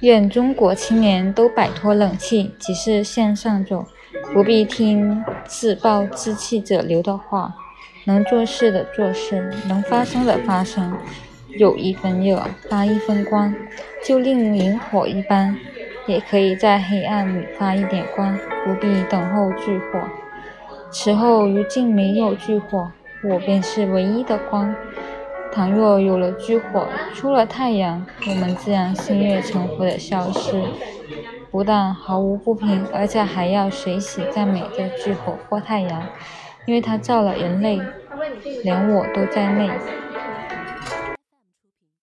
愿中国青年都摆脱冷气，即是向上走，不必听自暴自弃者流的话。能做事的做事，能发生的发生。有一分热，发一分光，就令萤火一般，也可以在黑暗里发一点光，不必等候炬火。此后如竟没有炬火，我便是唯一的光。倘若有了炬火，出了太阳，我们自然心悦诚服的消失，不但毫无不平，而且还要随喜赞美这炬火或太阳，因为它照了人类，连我都在内。